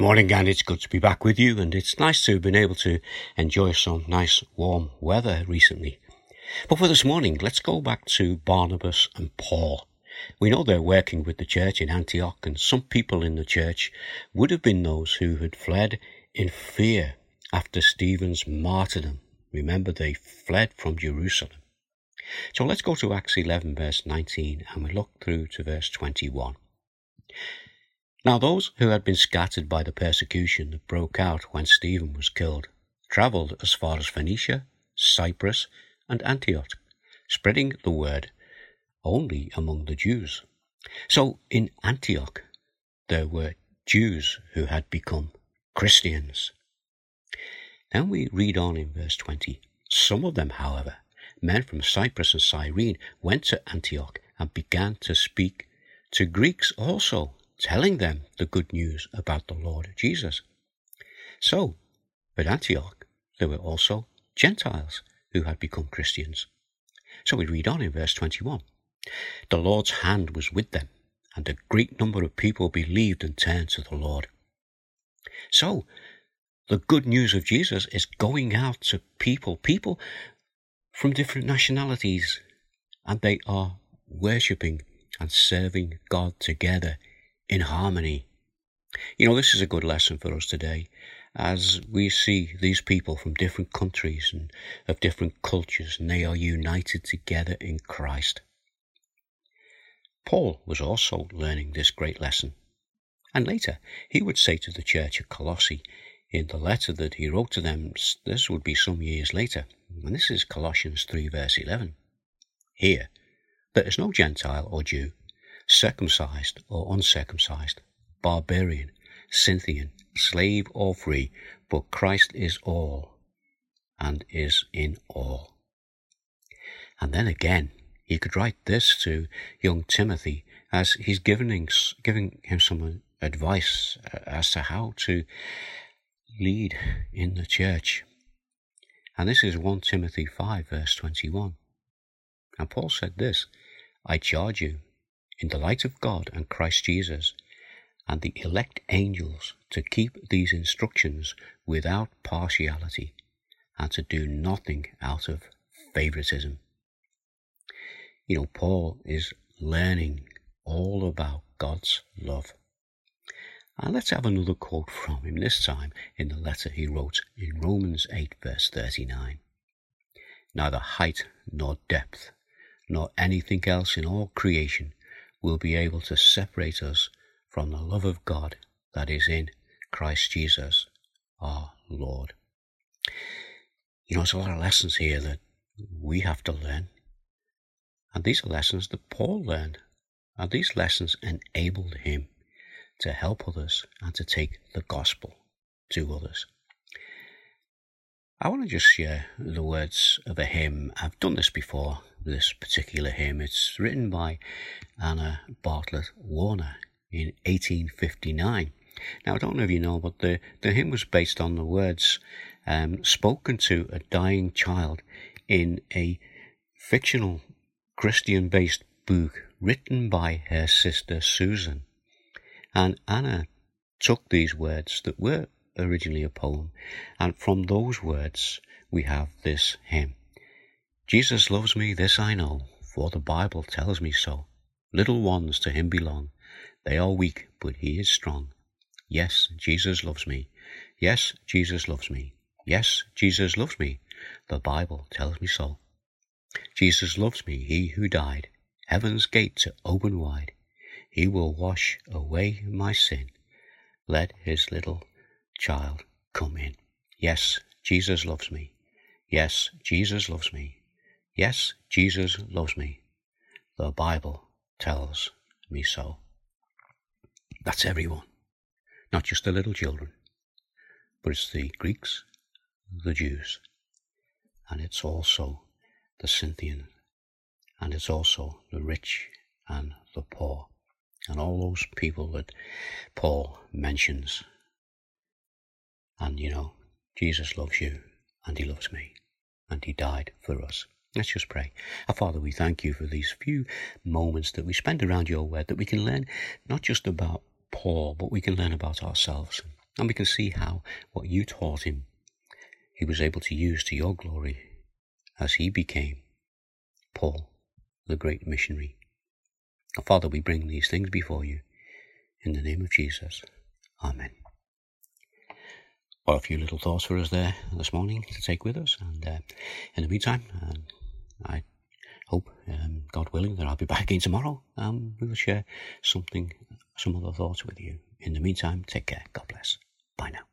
morning, and it's good to be back with you. And it's nice to have been able to enjoy some nice warm weather recently. But for this morning, let's go back to Barnabas and Paul. We know they're working with the church in Antioch, and some people in the church would have been those who had fled in fear after Stephen's martyrdom. Remember, they fled from Jerusalem. So let's go to Acts 11, verse 19, and we look through to verse 21. Now those who had been scattered by the persecution that broke out when Stephen was killed travelled as far as Phoenicia, Cyprus, and Antioch, spreading the word only among the Jews. So in Antioch there were Jews who had become Christians. Then we read on in verse 20. Some of them, however, men from Cyprus and Cyrene, went to Antioch and began to speak to Greeks also telling them the good news about the Lord Jesus. So, at Antioch, there were also Gentiles who had become Christians. So we read on in verse 21. The Lord's hand was with them, and a great number of people believed and turned to the Lord. So, the good news of Jesus is going out to people, people from different nationalities, and they are worshipping and serving God together in harmony. You know, this is a good lesson for us today as we see these people from different countries and of different cultures, and they are united together in Christ. Paul was also learning this great lesson. And later, he would say to the church at Colossae, in the letter that he wrote to them, this would be some years later, and this is Colossians 3, verse 11. Here, there is no Gentile or Jew, circumcised or uncircumcised, barbarian, Scythian, slave or free, but Christ is all and is in all. And then again, he could write this to young Timothy as he's giving, giving him some advice uh, as to how to lead in the church. And this is 1 Timothy 5, verse 21. And Paul said this I charge you in the light of God and Christ Jesus and the elect angels to keep these instructions without partiality and to do nothing out of favoritism. You know, Paul is learning all about God's love. And let's have another quote from him, this time in the letter he wrote in Romans 8, verse 39. Neither height nor depth, nor anything else in all creation will be able to separate us from the love of God that is in Christ Jesus our Lord. You know, there's a lot of lessons here that we have to learn. And these are lessons that Paul learned. And these lessons enabled him to help others and to take the gospel to others. I want to just share the words of a hymn. I've done this before, this particular hymn. It's written by Anna Bartlett Warner in 1859. Now, I don't know if you know, but the, the hymn was based on the words um, spoken to a dying child in a fictional Christian based book written by her sister Susan. And Anna took these words that were originally a poem. And from those words, we have this hymn Jesus loves me, this I know, for the Bible tells me so. Little ones to him belong. They are weak, but he is strong. Yes, Jesus loves me. Yes, Jesus loves me. Yes, Jesus loves me. The Bible tells me so. Jesus loves me, he who died. Heaven's gates open wide. He will wash away my sin. Let his little child, come in. Yes, Jesus loves me. Yes, Jesus loves me. Yes, Jesus loves me. The Bible tells me so. That's everyone, not just the little children, but it's the Greeks, the Jews, and it's also the Scythian, and it's also the rich and the poor, and all those people that Paul mentions and you know, Jesus loves you and he loves me and he died for us. Let's just pray. Our Father, we thank you for these few moments that we spend around your word that we can learn not just about Paul, but we can learn about ourselves. And we can see how what you taught him, he was able to use to your glory as he became Paul, the great missionary. Father, we bring these things before you in the name of Jesus. Amen. Well, a few little thoughts for us there this morning to take with us. And uh, in the meantime, um, I hope, um, God willing, that I'll be back again tomorrow. Um, we will share something, some other thoughts with you. In the meantime, take care. God bless. Bye now.